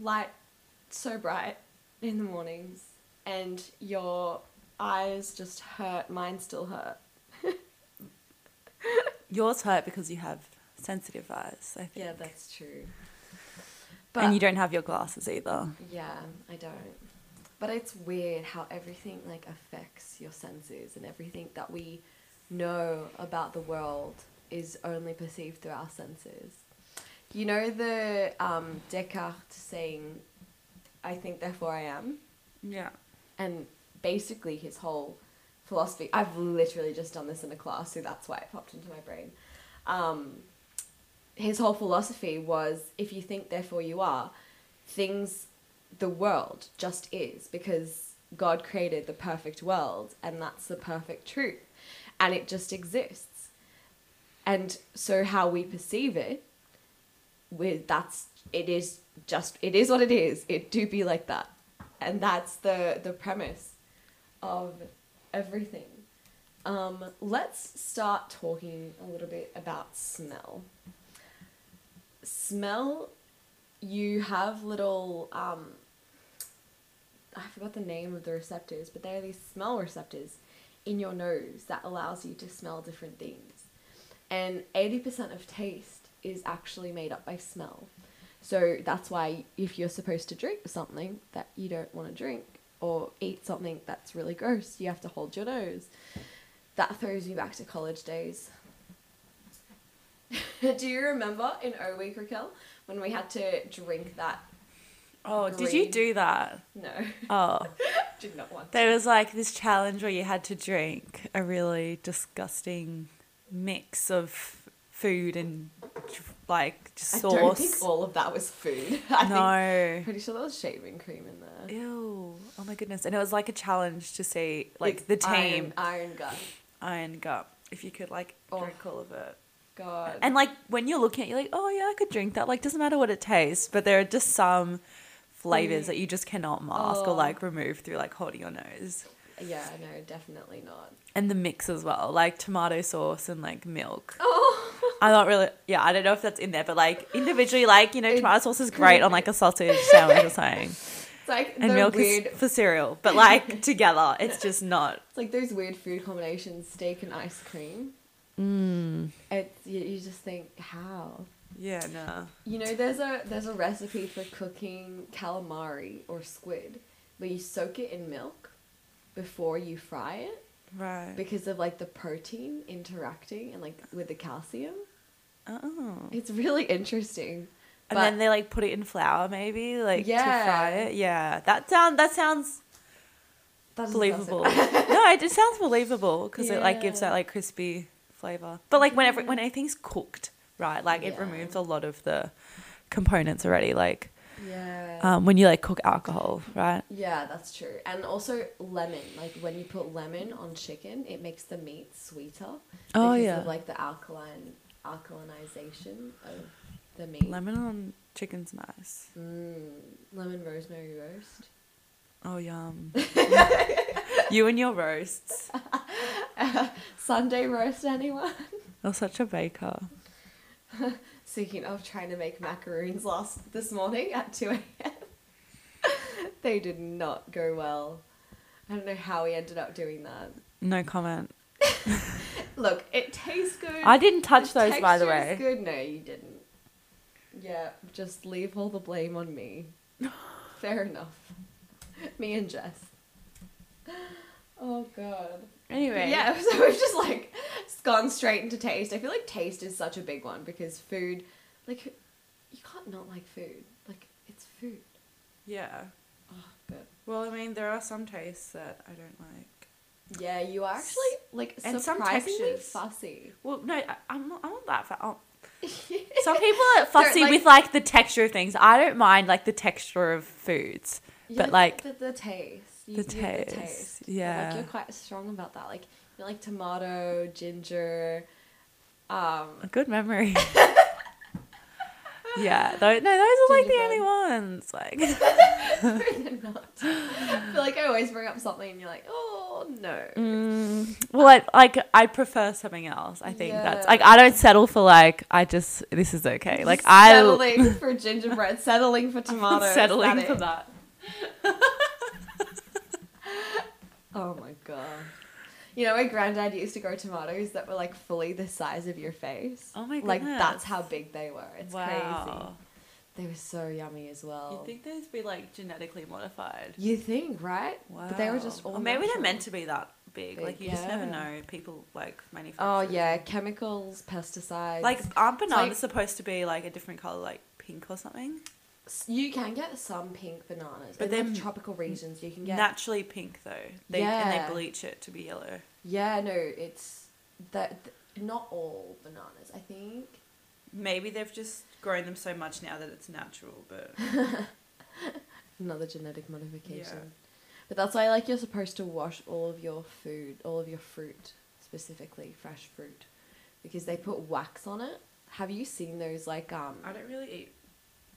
light so bright in the mornings and your eyes just hurt mine still hurt Yours hurt because you have sensitive eyes, I think. yeah that's true and you don't have your glasses either. yeah i don't but it's weird how everything like affects your senses and everything that we know about the world is only perceived through our senses. You know the um, descartes saying i think therefore i am? Yeah. and basically his whole philosophy i've literally just done this in a class so that's why it popped into my brain. Um, his whole philosophy was if you think therefore you are. Things the world just is because god created the perfect world and that's the perfect truth. And it just exists. And so how we perceive it with that's it is just it is what it is. It do be like that. And that's the the premise of everything. Um, let's start talking a little bit about smell. Smell you have little um, i forgot the name of the receptors but they are these smell receptors in your nose that allows you to smell different things and 80% of taste is actually made up by smell so that's why if you're supposed to drink something that you don't want to drink or eat something that's really gross, you have to hold your nose. That throws you back to college days. Do you remember in O Week, Raquel, when we had to drink that? Oh, did you do that? No, Oh. did not want to. There was like this challenge where you had to drink a really disgusting mix of food and like just I sauce. don't think all of that was food. I think, no. pretty sure there was shaving cream in there. Ew. Oh my goodness. And it was like a challenge to see like the It's team Iron, iron gun. iron gut if you could like Oh. drink all of it. God. And like when you're looking at it, you're like, oh yeah, I could drink that. Like doesn't matter what it tastes, but there are just some flavors Mm. that you just cannot mask Oh. or like remove through like holding your nose. yeah, no, definitely not. And the mix as well, like tomato sauce and like milk. Oh. I'm not really, yeah, I don't know if that's in there, but like individually, like, you know, tomato sauce is great on like a sausage sandwich or something. It's like And milk weird. is for cereal, but like together, it's just not. It's like those weird food combinations: steak and ice cream. Mm. It's you, you just think how. Yeah, no. You know, there's a there's a recipe for cooking calamari or squid, where you soak it in milk before you fry it Right. because of like the protein interacting and like with the calcium. Oh. It's really interesting. And But- then they like put it in flour, maybe like to fry it. Yeah, that sound that sounds That's believable. no, it just sounds believable because it like gives that like crispy flavor. But like whenever when anything's cooked, right? Like it Yeah. removes a lot of the components already. Like yeah. um, when you like cook alcohol, right? Yeah, that's true. And also lemon. Like when you put lemon on chicken, it makes the meat sweeter. Oh, because yeah. Of like the alkaline alkalinization of the meat. Lemon on chicken's nice. Mm, lemon rosemary roast. Oh yum. you and your roasts. Sunday roast, anyone? You're such a baker. Speaking of trying to make macaroons last this morning at 2 a.m. they did not go well. I don't know how we ended up doing that. No comment. Look, it tastes good. I didn't touch The those, by the way. good. No, you didn't. Yeah, just leave all the blame on me. Fair enough. Me and Jess. Oh god. Anyway. Yeah, so we've just like gone straight into taste. I feel like taste is such a big one because food, like, you can't not like food. Like, it's food. Yeah. Oh, good. Well, I mean, there are some tastes that I don't like. Yeah, you are actually like And some surprisingly textures. fussy. Well, no, I, I'm not. I'm not that fat. Oh. Some people are fussy like- with like the texture of things. I don't mind like the texture of foods, but like the, the taste. You, the you get taste, But, yeah. like you're quite strong about that. Like you like tomato, ginger. Um, a good memory. Yeah, tho- no, those are like the only ones. Like, not. I feel like I always bring up something and you're like, oh no. mm, well, I, like I prefer something else. I think that's like I don't settle for like I just this is okay. Like I settling for gingerbread, settling for tomatoes. settling that for it? that. Oh my god. You know, my granddad used to grow tomatoes that were like fully the size of your face. Oh my god. Like that's how big they were. It's crazy. They were so yummy as well. You'd think those would be like genetically modified. You think, right? Wow. But they were just all Or maybe they're meant to be that big. Big, Like you just never know. People like manufacture. Oh yeah, chemicals, pesticides. Like aren't bananas like- supposed to be like a different color, like pink or something? You can get some pink bananas, But but in they're like tropical regions you can get. Naturally pink though. They and they bleach it to be yellow. yeah, no, it's that th- not all bananas. I think Maybe they've just grown them so much now that it's natural, but another genetic modification. Yeah. But that's why like you're supposed to wash all of your food, all of your fruit, specifically fresh fruit, because they put wax on it. Have you seen those like um? I don't really eat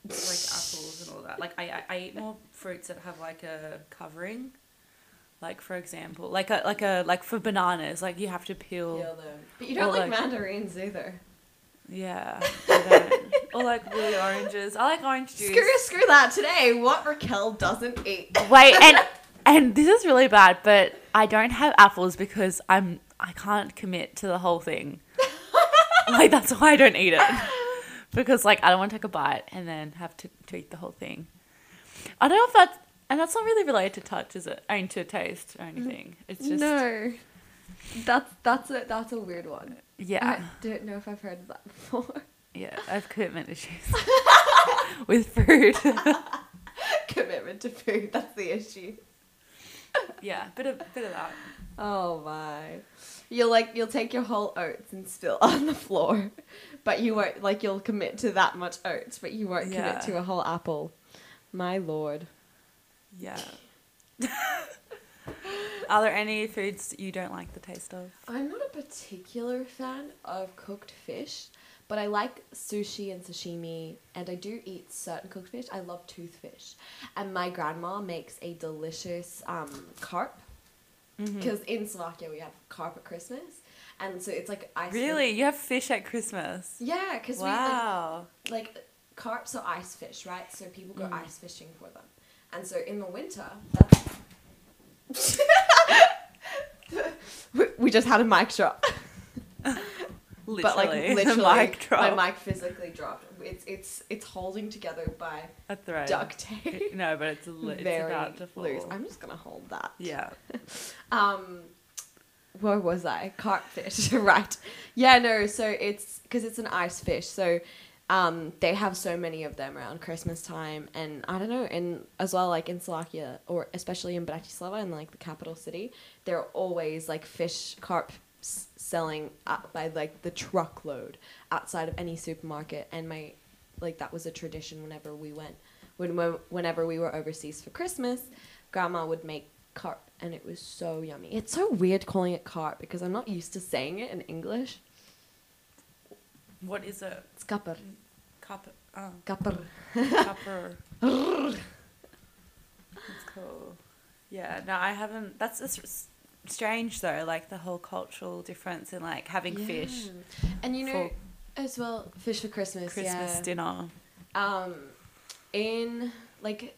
like apples and all that. Like I, I, I eat more fruits that have like a covering. Like for example, like a like a like for bananas, like you have to peel. Peel them. But you don't Or, like, like- mandarins either. Yeah. I don't. or like really oranges. I like orange juice. Screw screw that. Today, what Raquel doesn't eat. Wait, and and this is really bad, but I don't have apples because I'm I can't commit to the whole thing. like that's why I don't eat it. Because like I don't want to take a bite and then have to, to eat the whole thing. I don't know if that's and that's not really related to touch, is it? I mean to taste or anything. It's just no. That's that's a that's a weird one. yeah. I don't know if I've heard of that before. Yeah. I have commitment issues. With food. Commitment to food. That's the issue. yeah, bit of bit of that. Oh my. You'll like you'll take your whole oats and spill on the floor, but you won't like you'll commit to that much oats, but you won't Yeah. commit to a whole apple. My lord. Yeah. Are there any foods you don't like the taste of? I'm not a particular fan of cooked fish, but I like sushi and sashimi, and I do eat certain cooked fish. I love toothfish, and my grandma makes a delicious um, carp Mm-hmm. because in Slovakia we have carp at Christmas, and so it's like ice. Really? You have fish at Christmas? Yeah, because Wow. we like like carps are ice fish, right? So people go Mm. ice fishing for them, and so in the winter. That's... we, just had a mic drop. literally. but like literally, my mic physically dropped. It's it's it's holding together by a thread. duct tape. No, but it's, li- it's Very about to fall. loose. I'm just gonna hold that. Yeah. Um, where was I? Carpfish, right? Yeah, no. So it's because it's an ice fish. So, um, they have so many of them around Christmas time, and I don't know, and as well, like in Slovakia or especially in Bratislava, in like the capital city, there are always like fish carp s- selling up by like the truckload outside of any supermarket, and my like that was a tradition whenever we went when when- whenever we were overseas for Christmas, grandma would make carp and it was so yummy. It's so weird calling it carp because I'm not used to saying it in English. What is it? It's kapper. Cup. Oh, Kapper. copper. That's cool. Yeah. No, I haven't. That's it's strange though. Like the whole cultural difference in like having fish And you know, as well, fish for Christmas. Christmas yeah. dinner. um, in like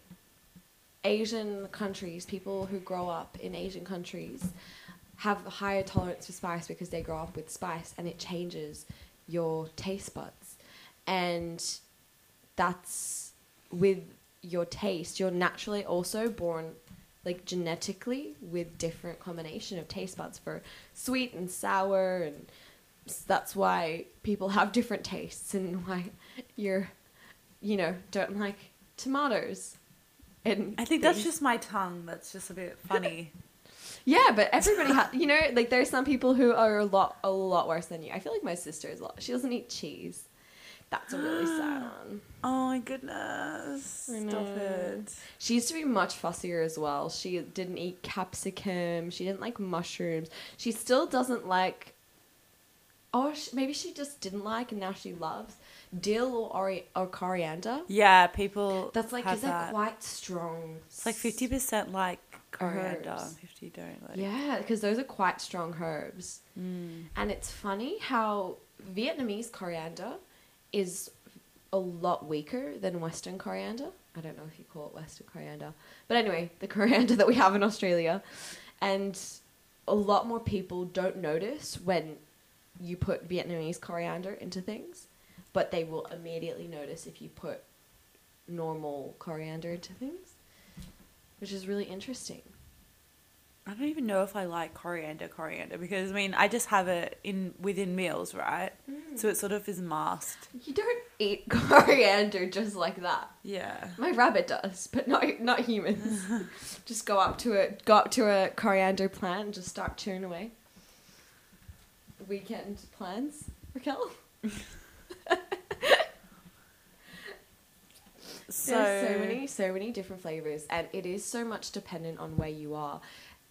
Asian countries, people who grow up in Asian countries have a higher tolerance for spice because they grow up with spice and it changes your taste buds. And that's with your taste. You're naturally also born like genetically with different combination of taste buds for sweet and sour and that's why people have different tastes and why you're you know don't like tomatoes and I think that's just my tongue. That's just a bit funny. yeah but everybody has you know like there's some people who are a lot a lot worse than you i feel like my sister is a lot she doesn't eat cheese that's a really sad one oh my goodness! Stop it. She used to be much fussier as well. She didn't eat capsicum. She didn't like mushrooms. She still doesn't like Oh, sh- maybe she just didn't like and now she loves dill or ori- or coriander. Yeah, people. That's like have is that quite strong? It's like fifty percent like coriander, Herbs. fifty don't. Like. Yeah, because those are quite strong herbs. Mm. And it's funny how Vietnamese coriander is a lot weaker than Western coriander. I don't know if you call it Western coriander. But anyway, the coriander that we have in Australia. And a lot more people don't notice when you put Vietnamese coriander into things, but they will immediately notice if you put normal coriander into things, which is really interesting. I don't even know if I like coriander, coriander because I mean I just have it in within meals, right? Mm. So it sort of is masked. You don't eat coriander just like that. Yeah. My rabbit does, but not not humans. just go up to a go up to a coriander plant and just start chewing away. Weekend plans, Raquel. So, There's so many, so many different flavors, and it is so much dependent on where you are.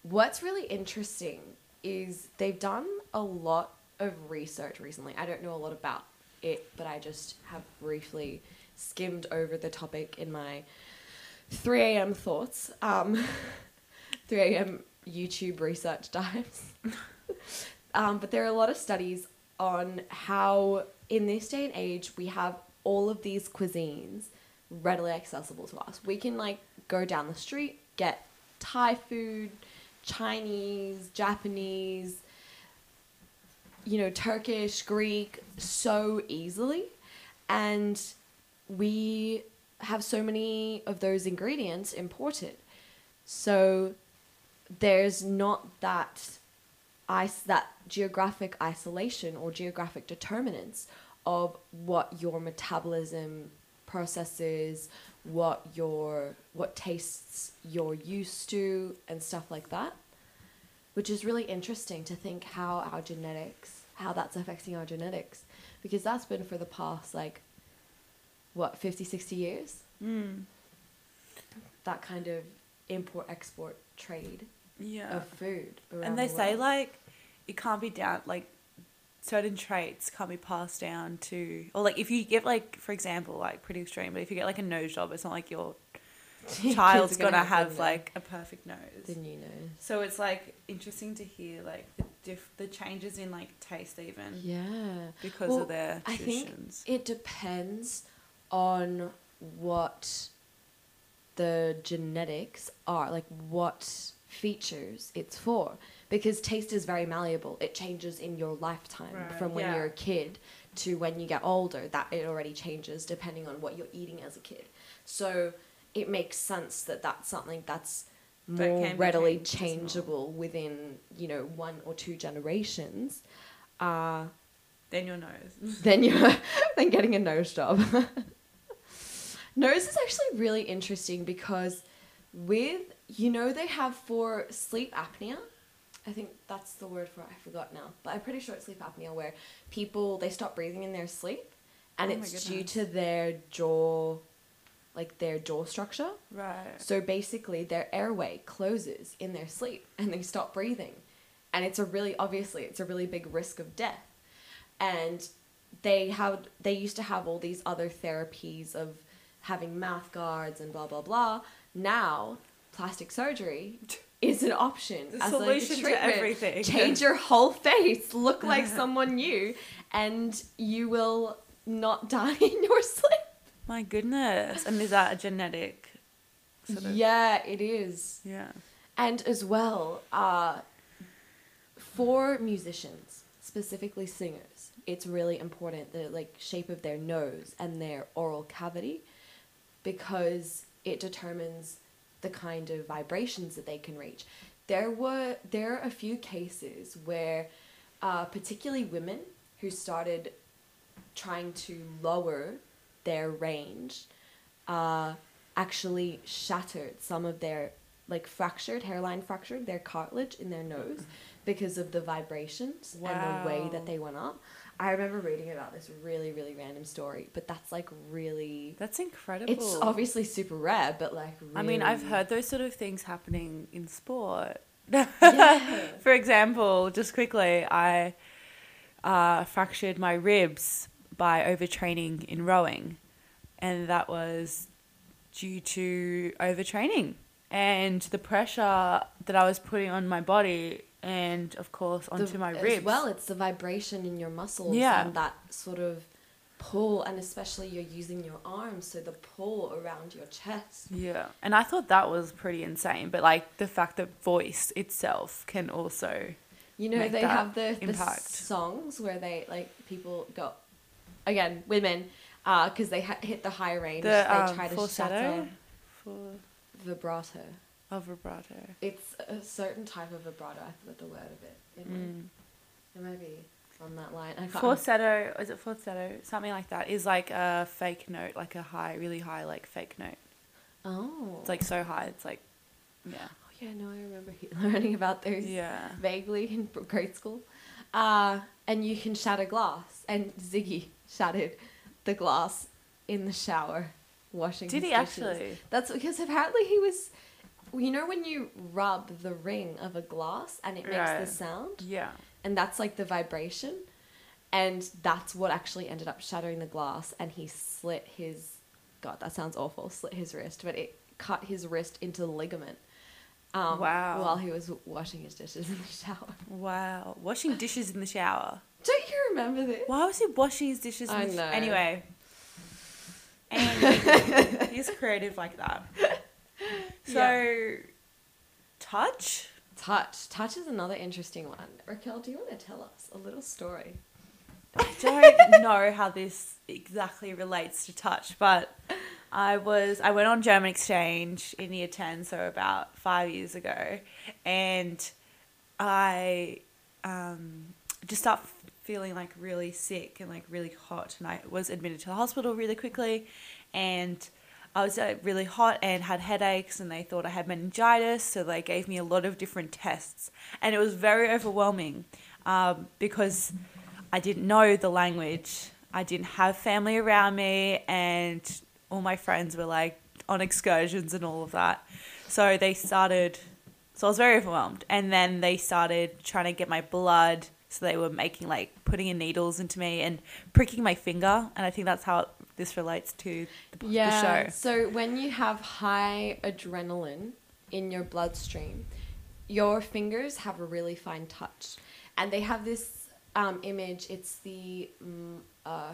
What's really interesting is they've done a lot of research recently. I don't know a lot about it, but I just have briefly skimmed over the topic in my 3 a.m. thoughts, um, 3 a.m. YouTube research dives. um, but there are a lot of studies on how, in this day and age, we have all of these cuisines readily accessible to us. We can like go down the street, get Thai food, Chinese, Japanese, you know, Turkish, Greek so easily. And we have so many of those ingredients imported. So there's not that ice that geographic isolation or geographic determinants of what your metabolism processes, what your what tastes you're used to and stuff like that. Which is really interesting to think how our genetics, how that's affecting our genetics because that's been for the past like what 50 60 years Mm, that kind of import export trade yeah. of food and they the say like it can't be down like certain traits can't be passed down to or like if you get like for example like pretty extreme but if you get like a nose job it's not like your child's are gonna, the have like a perfect nose. The new nose. So it's like interesting to hear like the diff- the changes in like taste even yeah. because Well, of their I think traditions. it depends on what the genetics are, like what features it's for. Because taste is very malleable. It changes in your lifetime Right, from when yeah. you're a kid to when you get older. That it already changes depending on what you're eating as a kid. So it makes sense that that's something that's That more readily changed as well. changeable within you know one or two generations. Uh, then your nose than you're than getting a nose job. nose is actually really interesting because with you know they have for sleep apnea. I think that's the word for it. I forgot now, but I'm pretty sure it's sleep apnea where people they stop breathing in their sleep, and Oh it's due to their jaw, like their jaw structure. right So basically, their airway closes in their sleep and they stop breathing. And it's a really, obviously, it's a really big risk of death. And they have, they used to have all these other therapies of having mouth guards and blah, blah, blah. Now, plastic surgery is an option The as solution like a to everything. Change your whole face, look like someone new, and you will not die in your sleep. my goodness and is that a genetic sort of Yeah, it is. yeah And as well, uh, for musicians, specifically singers, it's really important the like shape of their nose and their oral cavity because it determines the kind of vibrations that they can reach. There were there are a few cases where uh, particularly women who started trying to lower their range uh, actually shattered some of their like fractured hairline fractured their cartilage in their nose because of the vibrations and the way that they went up. I remember reading about this really really random story, but that's like really that's incredible it's obviously super rare, but like really, I mean, I've heard those sort of things happening in sport. Yeah. For example, just quickly, I uh, fractured my ribs by overtraining in rowing, and that was due to overtraining and the pressure that I was putting on my body and of course onto The- my as ribs. well, it's the vibration in your muscles Yeah. and that sort of pull, and especially you're using your arms, so the pull around your chest. Yeah, and I thought that was pretty insane. But like the fact that voice itself can also You know, they have the, the songs where they like people go again, women, because they ha- hit the high range. the they um, try to falsetto shatter for vibrato. Oh, vibrato. It's a certain type of vibrato. I forgot the word of it. It, might, Mm. it might be on that line. I can't. Falsetto is it falsetto? Something like that is like a fake note, like a high, really high, like fake note. oh. It's like so high. It's like yeah, Oh yeah, no, I remember learning about those yeah. vaguely in grade school. Uh, and you can shatter glass. And Ziggy shattered the glass in the shower, washing. Did he dishes. actually? That's because apparently he was. You know when you rub the ring of a glass and it makes Right. the sound, Yeah. and that's like the vibration, and that's what actually ended up shattering the glass. And he slit his. God, that sounds awful. Slit his wrist, but it cut his wrist into the ligament. Um, Wow. While he was washing his dishes in the shower. Wow. Washing dishes in the shower. Don't you remember this? Why was he washing his dishes? In I the sh- know. Anyway. And he's creative like that. So, touch. Touch. Touch is another interesting one. Raquel, do you want to tell us a little story? I don't know how this exactly relates to touch, but I was I went on German exchange in year ten, so about five years ago, and I um, just started feeling like really sick and like really hot, and I was admitted to the hospital really quickly, and I was uh, really hot and had headaches, and they thought I had meningitis, so they gave me a lot of different tests, and it was very overwhelming um, because I didn't know the language, I didn't have family around me, and all my friends were like on excursions and all of that, so they started. So I was very overwhelmed, and then they started trying to get my blood. So they were making like putting in needles into me and pricking my finger, and I think that's how this relates to the, the show. So when you have high adrenaline in your bloodstream, your fingers have a really fine touch, and they have this um, image. It's the mm, uh,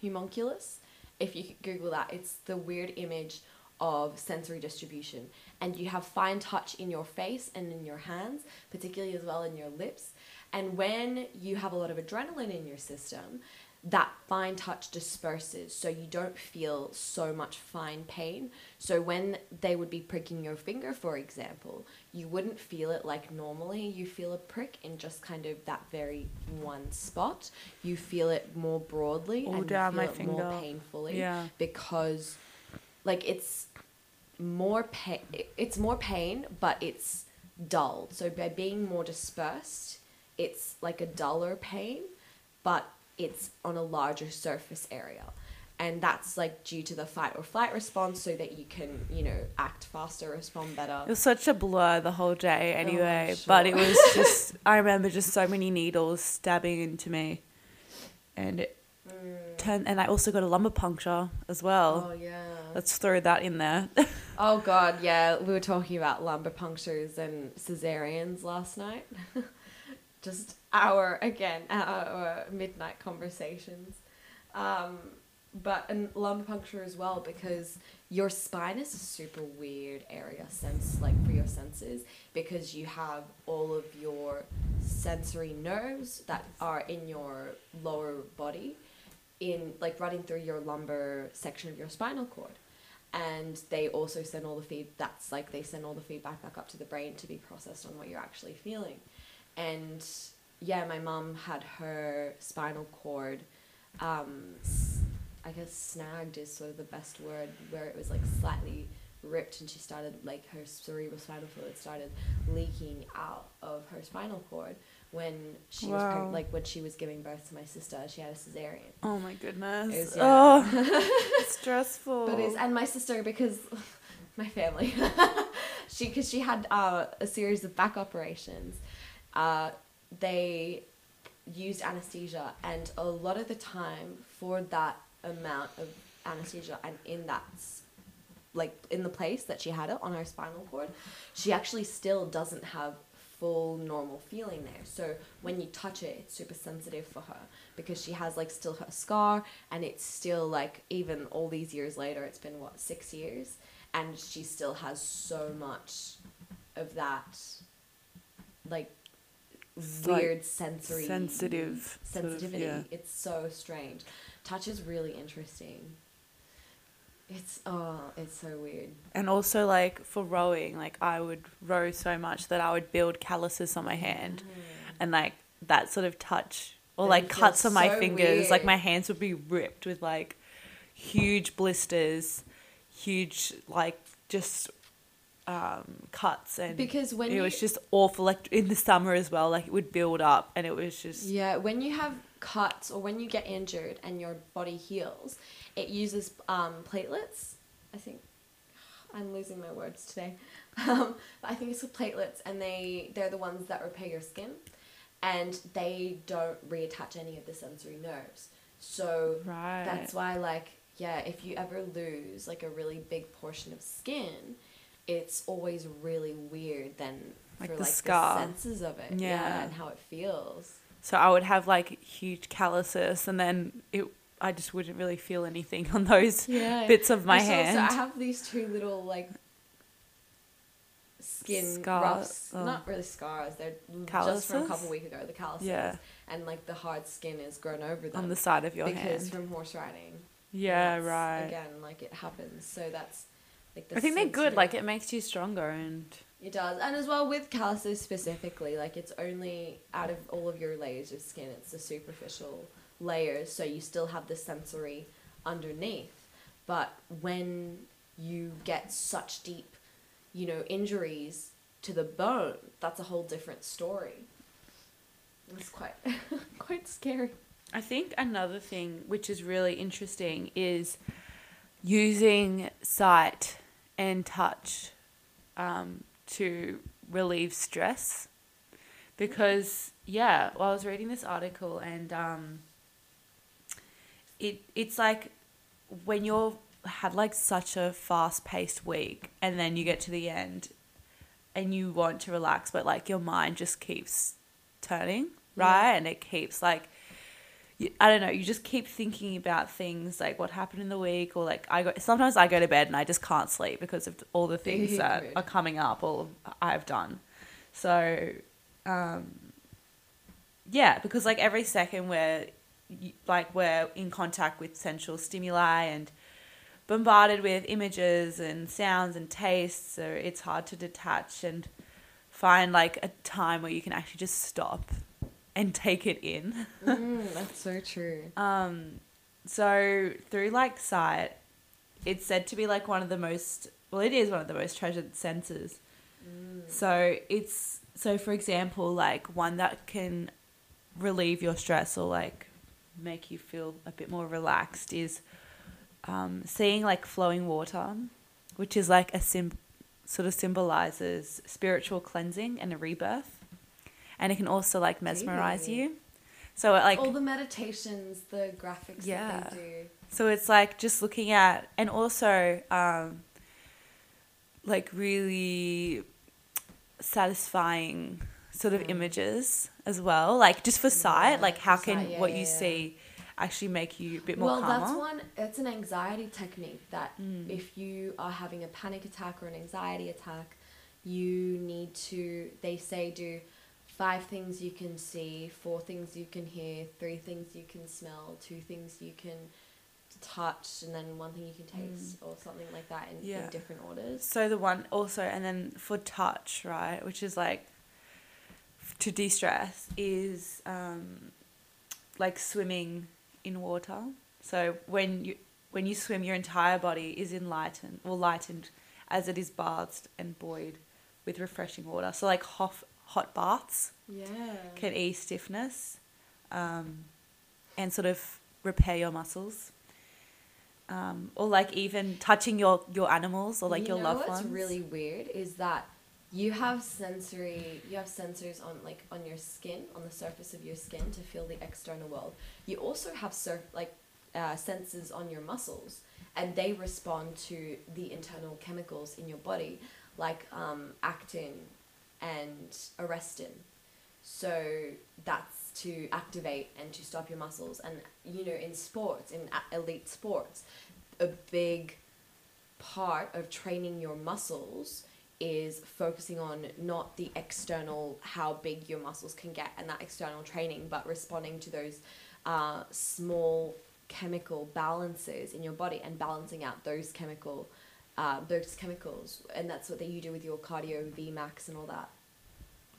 homunculus. If you Google that, it's the weird image of sensory distribution, and you have fine touch in your face and in your hands, particularly as well in your lips. And when you have a lot of adrenaline in your system, that fine touch disperses so you don't feel so much fine pain. So when they would be pricking your finger, for example, you wouldn't feel it like normally you feel a prick in just kind of that very one spot. You feel it more broadly All and you feel it more painfully Yeah. because like it's more pain it's more pain but it's dulled so by being more dispersed it's like a duller pain but it's on a larger surface area and that's like due to the fight or flight response so that you can you know act faster respond better It was such a blur the whole day oh, anyway, Oh, sure. but it was just I remember just so many needles stabbing into me. And it mm. turned and I also got a lumbar puncture as well. oh yeah Let's throw that in there. Oh god, yeah, we were talking about lumbar punctures and cesareans last night. Just our again our midnight conversations, um, but and lumbar puncture as well because your spine is a super weird area sense like for your senses because you have all of your sensory nerves that are in your lower body in like running through your lumbar section of your spinal cord. And they also send all the feed that's like they send all the feedback back up to the brain to be processed on what you're actually feeling. And yeah my mom had her spinal cord um i guess snagged is sort of the best word where it was like slightly ripped and she started like her cerebral spinal fluid started leaking out of her spinal cord when she was pregnant like when she was giving birth to my sister she had a cesarean oh my goodness. It was- Oh stressful. But it's and my sister because my family, she because she had uh, a series of back operations. Uh, they used anesthesia, and a lot of the time, for that amount of anesthesia and in that like in the place that she had it on her spinal cord, she actually still doesn't have full normal feeling there. So when you touch it, it's super sensitive for her because she has like still her scar and it's still like even all these years later, it's been what, six years? And she still has so much of that like It's, like, weird sensory sensitive sort of, sensitivity. yeah. It's so strange. Touch is really interesting. It's oh, it's so weird. And also, like for rowing, like I would row so much that I would build calluses on my hand, mm. and like that sort of touch or like cuts on my so fingers. Like my hands would be ripped with like huge blisters, huge like just um, cuts, and Because when it you was just awful. Like in the summer as well, like it would build up, and it was just yeah, when you have cuts or when you get injured and your body heals, it uses um, platelets. I think I'm losing my words today. Um, but I think it's the platelets, and they they're the ones that repair your skin, and they don't reattach any of the sensory nerves. So right. That's why, like, yeah, if you ever lose like a really big portion of skin, it's always really weird then Like for the like scar. the senses of it, yeah. Yeah. and how it feels. So I would have like huge calluses, and then it. I just wouldn't really feel anything on those Yeah, bits of my I hand. So I have these two little like skin Scar- roughs, oh. not really scars. They're just from a couple weeks ago. The calluses, Yeah. and like the hard skin is grown over them on the side of your because hand. from horse riding. Yeah, right. Again, like it happens. So that's like I think they're good. Like it makes you stronger, and It does, and as well with calluses specifically, like it's only out of all of your layers of skin, it's the superficial layers, so you still have the sensory underneath. But when you get such deep, you know, injuries to the bone, that's a whole different story. It's quite quite scary. I think another thing which is really interesting is using sight and touch um, to relieve stress. Because yeah, well, I was reading this article and um, it it's like when you're had like such a fast paced week and then you get to the end and you want to relax but like your mind just keeps turning right and it keeps like you, I don't know. You just keep thinking about things like what happened in the week, or like I go. Sometimes I go to bed and I just can't sleep because of all the things that are coming up or I've done. So, um, yeah, because like every second we're like we're in contact with sensual stimuli and bombarded with images and sounds and tastes, so it's hard to detach and find like a time where you can actually just stop and take it in. Mm, that's so true. Um, so through like sight, it's said to be like one of the most well, it is one of the most treasured senses. So it's so for example, like one that can relieve your stress or like make you feel a bit more relaxed is um, seeing like flowing water, which is like a sim sort of symbolizes spiritual cleansing and a rebirth, and it can also like mesmerize Really? you. So like All the meditations, the graphics Yeah. that they do. So it's like just looking at, and also um, like really satisfying sort of Mm. images as well. Like just for sight, Yeah, like how can sight, yeah, what you see actually make you a bit more well, calmer? that's one. It's an anxiety technique that Mm. if you are having a panic attack or an anxiety attack, you need to. They say do five things you can see, four things you can hear, three things you can smell, two things you can touch, and then one thing you can taste, or something like that in, Mm. Yeah. in different orders. So the one also, and then for touch, right, which is like to de stress, is um, like swimming in water. So when you when you swim, your entire body is enlightened or lightened as it is bathed and buoyed with refreshing water. So like hot hot baths Yeah. can ease stiffness, um, and sort of repair your muscles. Um, or like even touching your, your animals or like You your know loved what's ones. really weird is that you have sensory you have sensors on like on your skin on the surface of your skin to feel the external world you also have sur- like uh, sensors on your muscles and they respond to the internal chemicals in your body like um, actin and arrestin so that's to activate and to stop your muscles. And you know in sports in elite sports a big part of training your muscles is focusing on not the external how big your muscles can get and that external training but responding to those uh, small chemical balances in your body and balancing out those chemical uh, those chemicals and that's what that you do with your cardio vmax and all that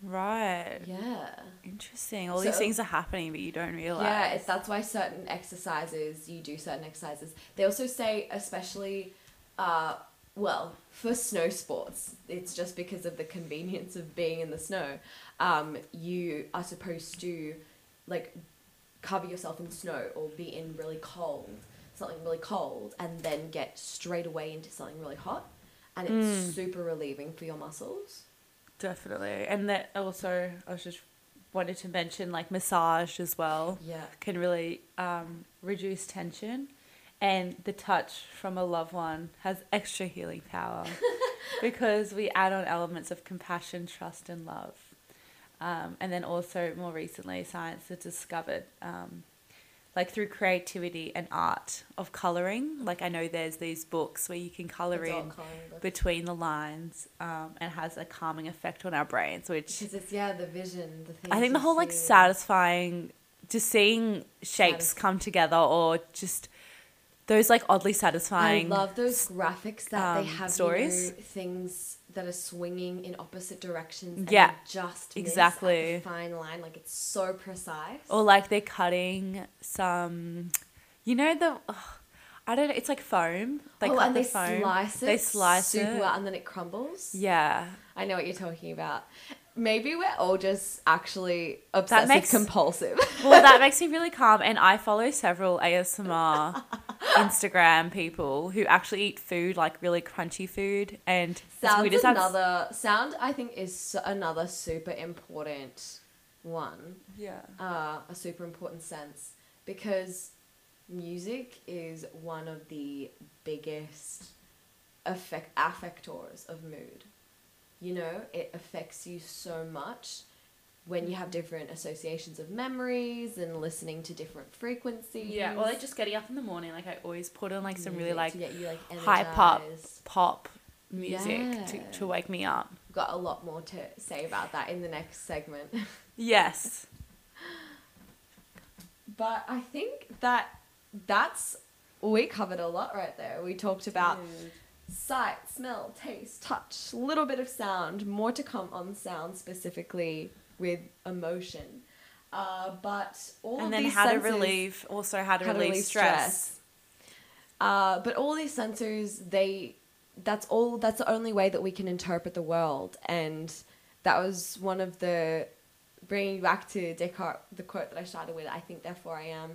Right. yeah Interesting. All these things are happening, but you don't realize. Yeah, it's, that's why certain exercises, you do certain exercises. They also say, especially, uh, well, for snow sports, it's just because of the convenience of being in the snow. Um, you are supposed to, like, cover yourself in snow or be in really cold, something really cold, and then get straight away into something really hot. And it's Mm. super relieving for your muscles. Definitely. And that also, I was just wanted to mention like massage as well Yeah. can really um, reduce tension. And the touch from a loved one has extra healing power because we add on elements of compassion, trust, and love. Um, and then also, more recently, science has discovered, um, like through creativity and art, of coloring. Like, I know there's these books where you can color in between the lines um, and has a calming effect on our brains, which Because it's, yeah, the vision, the I think the whole like satisfying, just seeing shapes Satis- come together or just those like oddly satisfying. I love those graphics that they um, have stories. You know, things that are swinging in opposite directions. Yeah, just exactly. fine line, like it's so precise. or like they're cutting some, you know the. ugh, I don't know. It's like foam. They oh, cut and the they foam. slice it. They slice super it. well, and then it crumbles. Yeah, I know what you're talking about. Maybe we're all just actually obsessive makes- compulsive. well, that makes me really calm. And I follow several ASMR Instagram people who actually eat food like really crunchy food, and it's Sound's weird as another sound. I think is another super important one. Yeah. uh, a super important sense because music is one of the biggest affect affectors of mood. You know, it affects you so much when you have different associations of memories and listening to different frequencies. Yeah, well, like just getting up in the morning, like I always put on like some really like to you like hype up pop music to, Yeah. to wake me up. Got a lot more to say about that in the next segment. Yes. But I think that that's we covered a lot right there. We talked about sight, smell, taste, touch, a little bit of sound, more to come on sound specifically with emotion. Uh, but all and of then these how to relieve, also how to, how to relieve, relieve stress. Uh, but all these sensors, they that's all that's the only way that we can interpret the world, and that was one of the bringing back to Descartes the quote that I started with. I think therefore I am.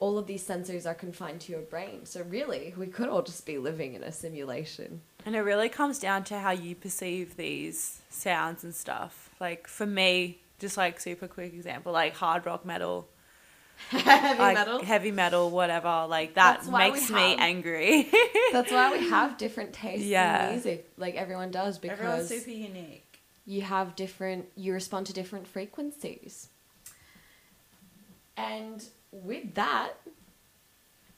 All of these sensors are confined to your brain, so really we could all just be living in a simulation. And it really comes down to how you perceive these sounds and stuff. Like for me, just like super quick example, like hard rock metal, Heavy like metal. heavy metal, whatever, like that That's why we makes me have- angry. That's why we have different tastes Yeah. in music, like everyone does, because Everyone's super unique. you have different you respond to different frequencies and with that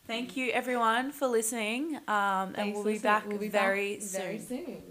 Thank you everyone for listening. Um, and we'll be listening. back We'll be very back soon. very soon